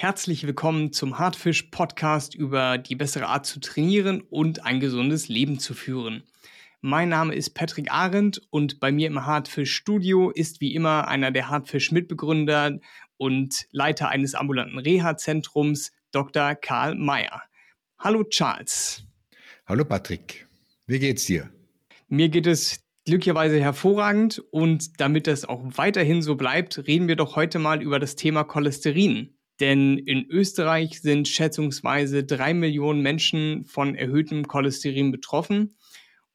Herzlich willkommen zum Hartfisch Podcast über die bessere Art zu trainieren und ein gesundes Leben zu führen. Mein Name ist Patrick Arendt und bei mir im Hartfisch Studio ist wie immer einer der Hartfisch Mitbegründer und Leiter eines ambulanten Reha-Zentrums, Dr. Karl Mayer. Hallo Charles. Hallo Patrick. Wie geht's dir? Mir geht es glücklicherweise hervorragend und damit das auch weiterhin so bleibt, reden wir doch heute mal über das Thema Cholesterin. Denn in Österreich sind schätzungsweise drei Millionen Menschen von erhöhtem Cholesterin betroffen.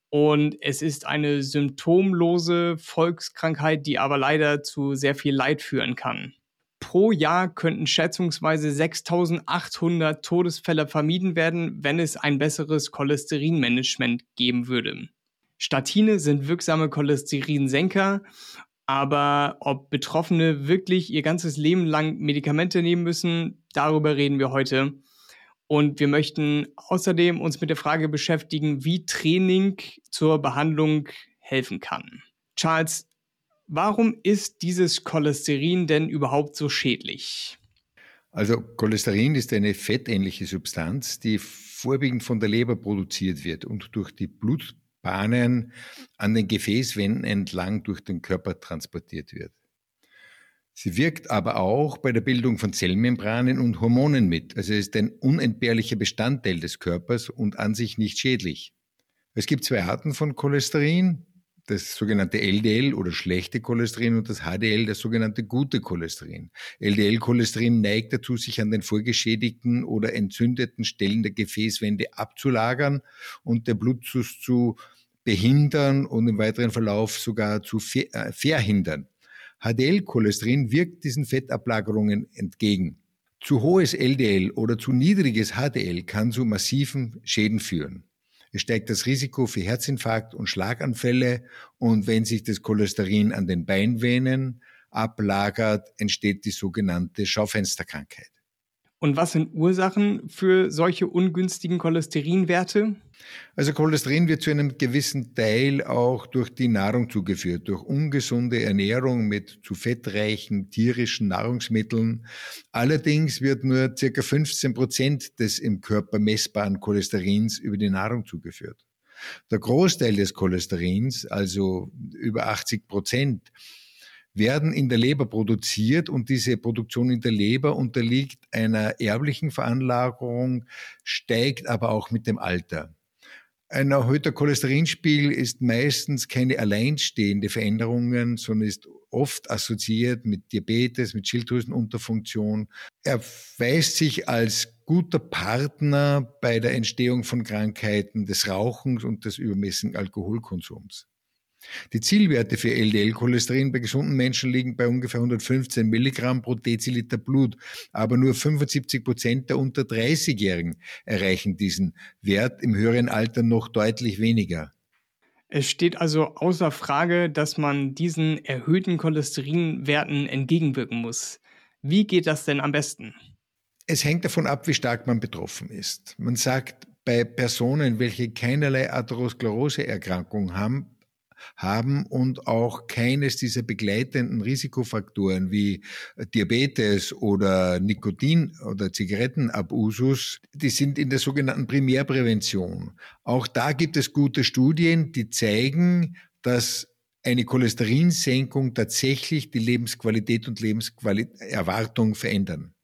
Und es ist eine symptomlose Volkskrankheit, die aber leider zu sehr viel Leid führen kann. Pro Jahr könnten schätzungsweise 6800 Todesfälle vermieden werden, wenn es ein besseres Cholesterinmanagement geben würde. Statine sind wirksame Cholesterinsenker aber ob Betroffene wirklich ihr ganzes Leben lang Medikamente nehmen müssen, darüber reden wir heute. Und wir möchten außerdem uns mit der Frage beschäftigen, wie Training zur Behandlung helfen kann. Charles, warum ist dieses Cholesterin denn überhaupt so schädlich? Also Cholesterin ist eine fettähnliche Substanz, die vorwiegend von der Leber produziert wird und durch die Blut Bahnen an den Gefäßwänden entlang durch den Körper transportiert wird. Sie wirkt aber auch bei der Bildung von Zellmembranen und Hormonen mit. Also ist ein unentbehrlicher Bestandteil des Körpers und an sich nicht schädlich. Es gibt zwei Arten von Cholesterin, das sogenannte LDL oder schlechte Cholesterin und das HDL, das sogenannte gute Cholesterin. LDL-Cholesterin neigt dazu, sich an den vorgeschädigten oder entzündeten Stellen der Gefäßwände abzulagern und der Blutzuß zu behindern und im weiteren Verlauf sogar zu äh, verhindern. HDL-Cholesterin wirkt diesen Fettablagerungen entgegen. Zu hohes LDL oder zu niedriges HDL kann zu massiven Schäden führen. Es steigt das Risiko für Herzinfarkt und Schlaganfälle und wenn sich das Cholesterin an den Beinvenen ablagert, entsteht die sogenannte Schaufensterkrankheit. Und was sind Ursachen für solche ungünstigen Cholesterinwerte? Also Cholesterin wird zu einem gewissen Teil auch durch die Nahrung zugeführt, durch ungesunde Ernährung mit zu fettreichen tierischen Nahrungsmitteln. Allerdings wird nur circa 15 Prozent des im Körper messbaren Cholesterins über die Nahrung zugeführt. Der Großteil des Cholesterins, also über 80 Prozent, werden in der Leber produziert und diese Produktion in der Leber unterliegt einer erblichen Veranlagerung, steigt aber auch mit dem Alter. Ein erhöhter Cholesterinspiegel ist meistens keine alleinstehende Veränderung, sondern ist oft assoziiert mit Diabetes, mit Schilddrüsenunterfunktion. Er weist sich als guter Partner bei der Entstehung von Krankheiten des Rauchens und des übermäßigen Alkoholkonsums. Die Zielwerte für LDL-Cholesterin bei gesunden Menschen liegen bei ungefähr 115 Milligramm pro Deziliter Blut, aber nur 75 Prozent der unter 30-Jährigen erreichen diesen Wert, im höheren Alter noch deutlich weniger. Es steht also außer Frage, dass man diesen erhöhten Cholesterinwerten entgegenwirken muss. Wie geht das denn am besten? Es hängt davon ab, wie stark man betroffen ist. Man sagt, bei Personen, welche keinerlei Atherosklerose-Erkrankung haben, haben und auch keines dieser begleitenden Risikofaktoren wie Diabetes oder Nikotin oder Zigarettenabusus, die sind in der sogenannten Primärprävention. Auch da gibt es gute Studien, die zeigen, dass eine Cholesterinsenkung tatsächlich die Lebensqualität und Lebenserwartung verändern.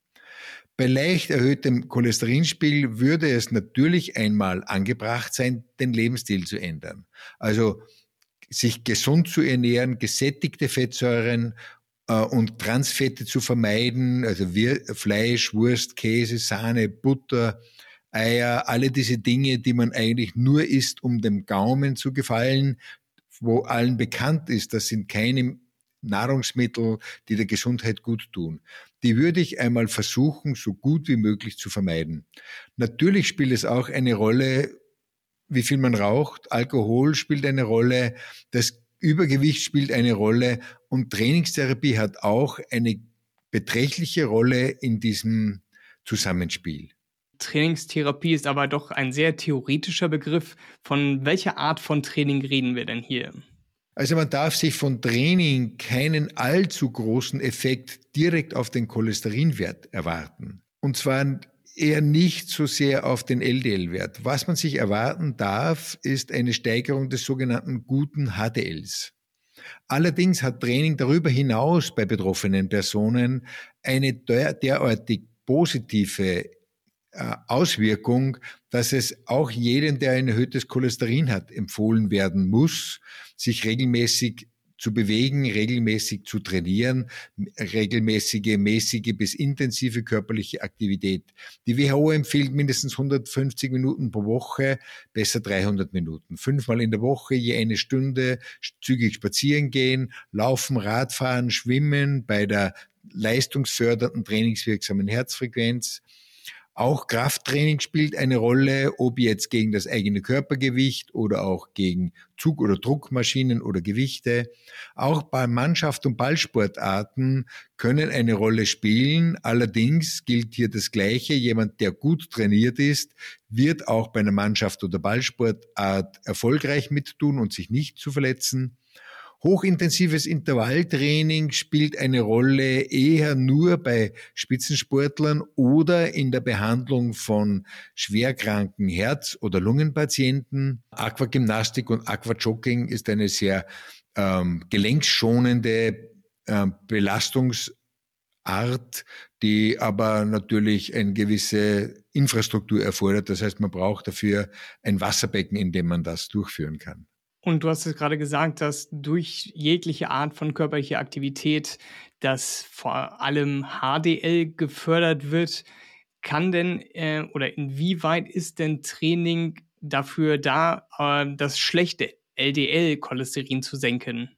Bei leicht erhöhtem Cholesterinspiegel würde es natürlich einmal angebracht sein, den Lebensstil zu ändern. Also sich gesund zu ernähren, gesättigte Fettsäuren äh, und Transfette zu vermeiden, also Fleisch, Wurst, Käse, Sahne, Butter, Eier, alle diese Dinge, die man eigentlich nur isst, um dem Gaumen zu gefallen, wo allen bekannt ist, das sind keine Nahrungsmittel, die der Gesundheit gut tun. Die würde ich einmal versuchen, so gut wie möglich zu vermeiden. Natürlich spielt es auch eine Rolle, wie viel man raucht, Alkohol spielt eine Rolle, das Übergewicht spielt eine Rolle und Trainingstherapie hat auch eine beträchtliche Rolle in diesem Zusammenspiel. Trainingstherapie ist aber doch ein sehr theoretischer Begriff. Von welcher Art von Training reden wir denn hier? Also man darf sich von Training keinen allzu großen Effekt direkt auf den Cholesterinwert erwarten. Und zwar eher nicht so sehr auf den LDL-Wert. Was man sich erwarten darf, ist eine Steigerung des sogenannten guten HDLs. Allerdings hat Training darüber hinaus bei betroffenen Personen eine derartig positive äh, Auswirkung, dass es auch jedem, der ein erhöhtes Cholesterin hat, empfohlen werden muss, sich regelmäßig zu bewegen, regelmäßig zu trainieren, regelmäßige, mäßige bis intensive körperliche Aktivität. Die WHO empfiehlt mindestens 150 Minuten pro Woche, besser 300 Minuten. Fünfmal in der Woche, je eine Stunde, zügig spazieren gehen, laufen, Radfahren, schwimmen bei der leistungsfördernden, trainingswirksamen Herzfrequenz, auch Krafttraining spielt eine Rolle, ob jetzt gegen das eigene Körpergewicht oder auch gegen Zug- oder Druckmaschinen oder Gewichte. Auch bei Mannschaft- und Ballsportarten können eine Rolle spielen. Allerdings gilt hier das Gleiche. Jemand, der gut trainiert ist, wird auch bei einer Mannschaft- oder Ballsportart erfolgreich mittun und sich nicht zu verletzen. Hochintensives Intervalltraining spielt eine Rolle eher nur bei Spitzensportlern oder in der Behandlung von schwerkranken Herz- oder Lungenpatienten. Aquagymnastik und Aquajogging ist eine sehr ähm, gelenkschonende äh, Belastungsart, die aber natürlich eine gewisse Infrastruktur erfordert. Das heißt, man braucht dafür ein Wasserbecken, in dem man das durchführen kann. Und du hast es gerade gesagt, dass durch jegliche Art von körperlicher Aktivität, dass vor allem HDL gefördert wird. Kann denn äh, oder inwieweit ist denn Training dafür da, äh, das schlechte LDL-Cholesterin zu senken?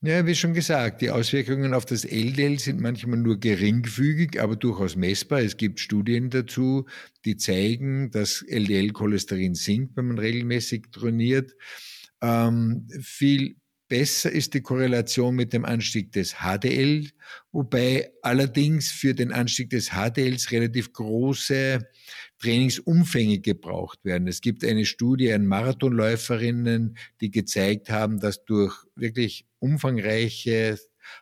Ja, wie schon gesagt, die Auswirkungen auf das LDL sind manchmal nur geringfügig, aber durchaus messbar. Es gibt Studien dazu, die zeigen, dass LDL-Cholesterin sinkt, wenn man regelmäßig trainiert. Ähm, viel besser ist die Korrelation mit dem Anstieg des HDL, wobei allerdings für den Anstieg des HDLs relativ große Trainingsumfänge gebraucht werden. Es gibt eine Studie an Marathonläuferinnen, die gezeigt haben, dass durch wirklich umfangreiche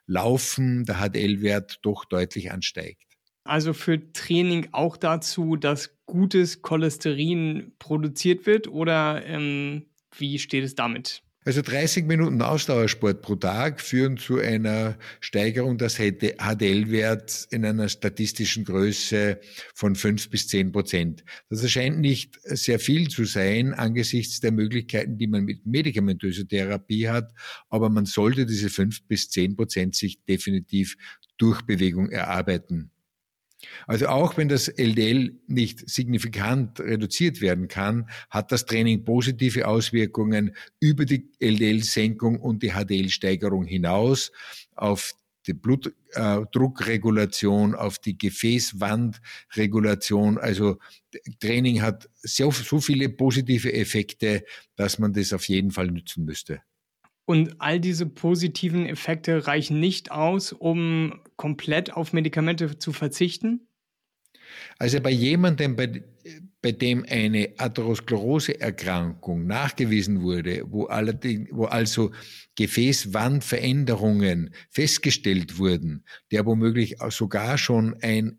Laufen der HDL-Wert doch deutlich ansteigt. Also für Training auch dazu, dass gutes Cholesterin produziert wird oder ähm, wie steht es damit? Also 30 Minuten Ausdauersport pro Tag führen zu einer Steigerung des HDL-Werts in einer statistischen Größe von 5 bis 10 Prozent. Das erscheint nicht sehr viel zu sein angesichts der Möglichkeiten, die man mit medikamentöser Therapie hat, aber man sollte diese 5 bis 10 Prozent sich definitiv durch Bewegung erarbeiten. Also auch wenn das LDL nicht signifikant reduziert werden kann, hat das Training positive Auswirkungen über die LDL-Senkung und die HDL-Steigerung hinaus auf die Blutdruckregulation, auf die Gefäßwandregulation. Also Training hat so, so viele positive Effekte, dass man das auf jeden Fall nützen müsste. Und all diese positiven Effekte reichen nicht aus, um komplett auf Medikamente zu verzichten? Also bei jemandem, bei, bei dem eine Atheroskleroseerkrankung nachgewiesen wurde, wo, allerdings, wo also Gefäßwandveränderungen festgestellt wurden, der womöglich sogar schon ein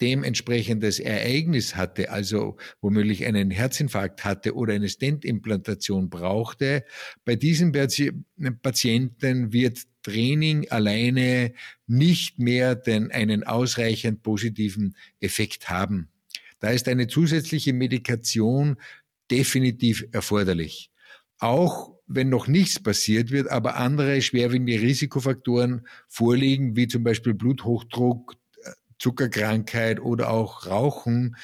dementsprechendes Ereignis hatte, also womöglich einen Herzinfarkt hatte oder eine Stentimplantation brauchte, bei diesen Patienten wird Training alleine nicht mehr den, einen ausreichend positiven Effekt haben. Da ist eine zusätzliche Medikation definitiv erforderlich. Auch wenn noch nichts passiert wird, aber andere schwerwiegende Risikofaktoren vorliegen, wie zum Beispiel Bluthochdruck, Zuckerkrankheit oder auch Rauchen,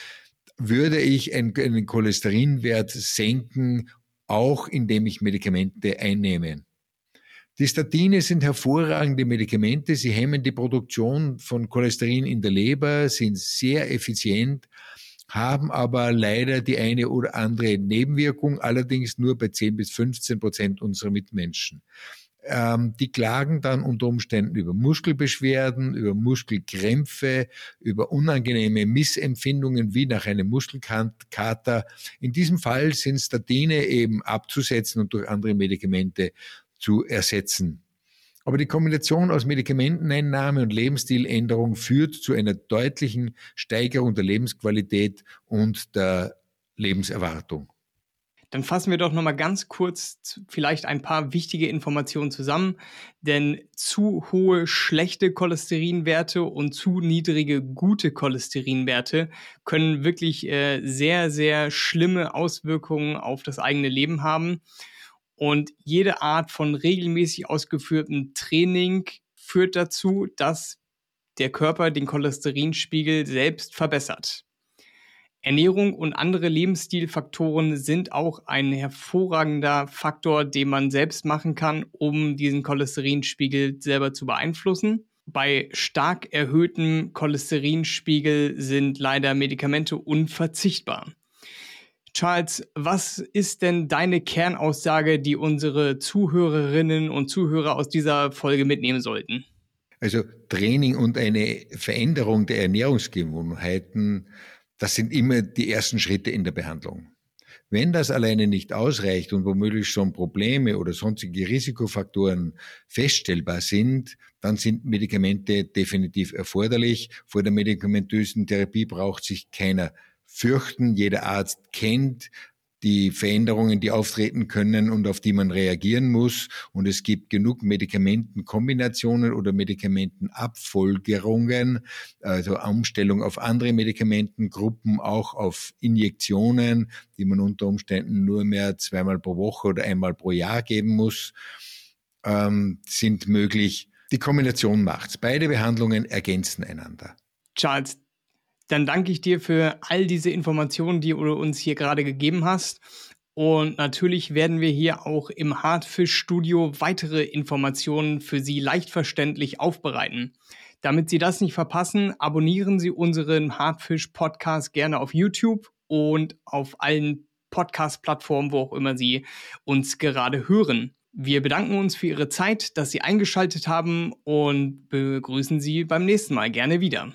würde ich einen Cholesterinwert senken, auch indem ich Medikamente einnehme. Die Statine sind hervorragende Medikamente. Sie hemmen die Produktion von Cholesterin in der Leber, sind sehr effizient, haben aber leider die eine oder andere Nebenwirkung, allerdings nur bei 10 bis 15 Prozent unserer Mitmenschen. Ähm, die klagen dann unter Umständen über Muskelbeschwerden, über Muskelkrämpfe, über unangenehme Missempfindungen wie nach einem Muskelkater. In diesem Fall sind Statine eben abzusetzen und durch andere Medikamente zu ersetzen. Aber die Kombination aus Medikamenteneinnahme und Lebensstiländerung führt zu einer deutlichen Steigerung der Lebensqualität und der Lebenserwartung. Dann fassen wir doch nochmal ganz kurz vielleicht ein paar wichtige Informationen zusammen. Denn zu hohe schlechte Cholesterinwerte und zu niedrige gute Cholesterinwerte können wirklich äh, sehr, sehr schlimme Auswirkungen auf das eigene Leben haben. Und jede Art von regelmäßig ausgeführtem Training führt dazu, dass der Körper den Cholesterinspiegel selbst verbessert. Ernährung und andere Lebensstilfaktoren sind auch ein hervorragender Faktor, den man selbst machen kann, um diesen Cholesterinspiegel selber zu beeinflussen. Bei stark erhöhtem Cholesterinspiegel sind leider Medikamente unverzichtbar. Charles, was ist denn deine Kernaussage, die unsere Zuhörerinnen und Zuhörer aus dieser Folge mitnehmen sollten? Also Training und eine Veränderung der Ernährungsgewohnheiten, das sind immer die ersten Schritte in der Behandlung. Wenn das alleine nicht ausreicht und womöglich schon Probleme oder sonstige Risikofaktoren feststellbar sind, dann sind Medikamente definitiv erforderlich. Vor der medikamentösen Therapie braucht sich keiner fürchten. Jeder Arzt kennt die Veränderungen, die auftreten können und auf die man reagieren muss. Und es gibt genug Medikamentenkombinationen oder Medikamentenabfolgerungen, also Umstellung auf andere Medikamentengruppen, auch auf Injektionen, die man unter Umständen nur mehr zweimal pro Woche oder einmal pro Jahr geben muss, ähm, sind möglich. Die Kombination macht's. Beide Behandlungen ergänzen einander. Charles, dann danke ich dir für all diese Informationen, die du uns hier gerade gegeben hast. Und natürlich werden wir hier auch im Hartfisch-Studio weitere Informationen für Sie leicht verständlich aufbereiten. Damit Sie das nicht verpassen, abonnieren Sie unseren Hartfisch-Podcast gerne auf YouTube und auf allen Podcast-Plattformen, wo auch immer Sie uns gerade hören. Wir bedanken uns für Ihre Zeit, dass Sie eingeschaltet haben und begrüßen Sie beim nächsten Mal gerne wieder.